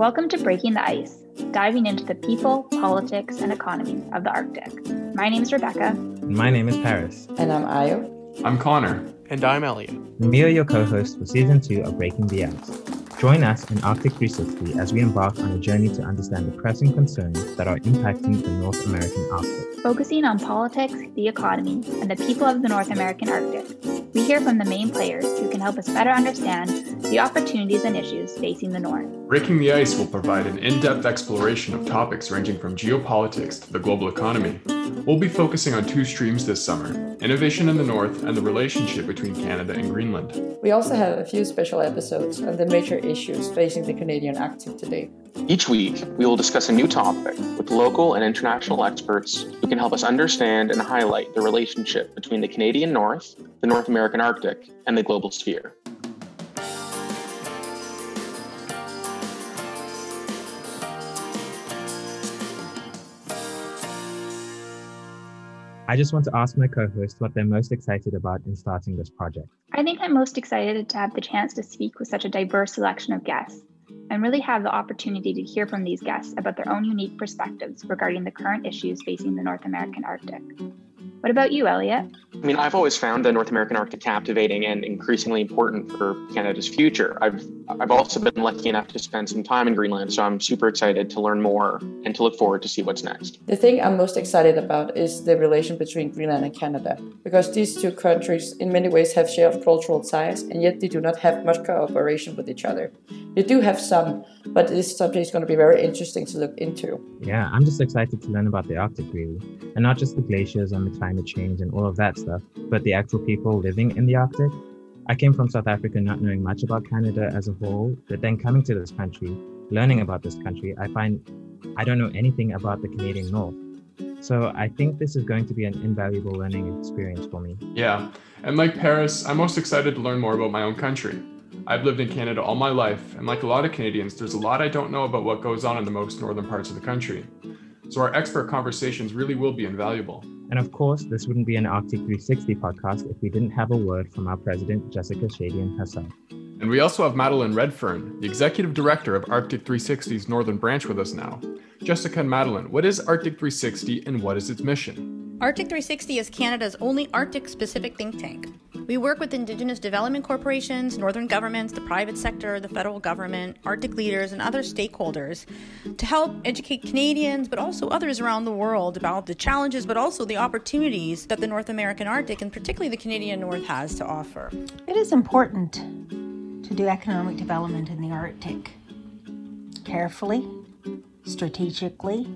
Welcome to Breaking the Ice, diving into the people, politics, and economy of the Arctic. My name is Rebecca. My name is Paris. And I'm Ayo. I'm Connor. And I'm Elliot. And we are your co hosts for season two of Breaking the Ice. Join us in Arctic 360 as we embark on a journey to understand the pressing concerns that are impacting the North American Arctic. Focusing on politics, the economy, and the people of the North American Arctic, we hear from the main players who can help us better understand the opportunities and issues facing the North. Breaking the Ice will provide an in depth exploration of topics ranging from geopolitics to the global economy. We'll be focusing on two streams this summer innovation in the North and the relationship between Canada and Greenland. We also have a few special episodes on the major issues facing the Canadian Arctic today. Each week, we will discuss a new topic with local and international experts who can help us understand and highlight the relationship between the Canadian North, the North American Arctic, and the global sphere. I just want to ask my co hosts what they're most excited about in starting this project. I think I'm most excited to have the chance to speak with such a diverse selection of guests and really have the opportunity to hear from these guests about their own unique perspectives regarding the current issues facing the North American Arctic. What about you, Elliot? I mean, I've always found the North American Arctic captivating and increasingly important for Canada's future. I've I've also been lucky enough to spend some time in Greenland, so I'm super excited to learn more and to look forward to see what's next. The thing I'm most excited about is the relation between Greenland and Canada, because these two countries in many ways have shared cultural ties, and yet they do not have much cooperation with each other. They do have some, but this subject is going to be very interesting to look into. Yeah, I'm just excited to learn about the Arctic, really, and not just the glaciers and the climate change and all of that stuff, but the actual people living in the Arctic. I came from South Africa not knowing much about Canada as a whole, but then coming to this country, learning about this country, I find I don't know anything about the Canadian North. So I think this is going to be an invaluable learning experience for me. Yeah, and like Paris, I'm most excited to learn more about my own country. I've lived in Canada all my life, and like a lot of Canadians, there's a lot I don't know about what goes on in the most northern parts of the country. So our expert conversations really will be invaluable. And of course, this wouldn't be an Arctic 360 podcast if we didn't have a word from our president, Jessica Shadian herself. And we also have Madeleine Redfern, the executive director of Arctic 360's Northern Branch, with us now. Jessica and Madeleine, what is Arctic 360 and what is its mission? Arctic 360 is Canada's only Arctic specific think tank. We work with Indigenous development corporations, northern governments, the private sector, the federal government, Arctic leaders, and other stakeholders to help educate Canadians, but also others around the world about the challenges, but also the opportunities that the North American Arctic and particularly the Canadian North has to offer. It is important to do economic development in the Arctic carefully, strategically,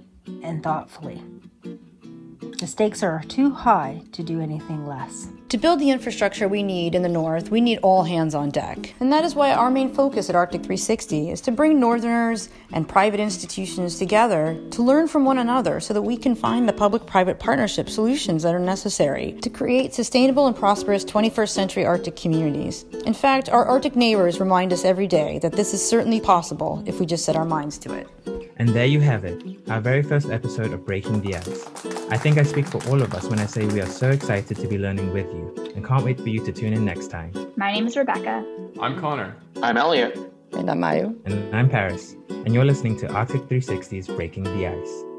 and thoughtfully. The stakes are too high to do anything less. To build the infrastructure we need in the North, we need all hands on deck. And that is why our main focus at Arctic 360 is to bring Northerners and private institutions together to learn from one another so that we can find the public private partnership solutions that are necessary to create sustainable and prosperous 21st century Arctic communities. In fact, our Arctic neighbors remind us every day that this is certainly possible if we just set our minds to it. And there you have it, our very first episode of Breaking the Ice. I think I speak for all of us when I say we are so excited to be learning with you and can't wait for you to tune in next time. My name is Rebecca. I'm Connor. I'm Elliot. And I'm Mayu. And I'm Paris, and you're listening to Arctic 360's Breaking the Ice.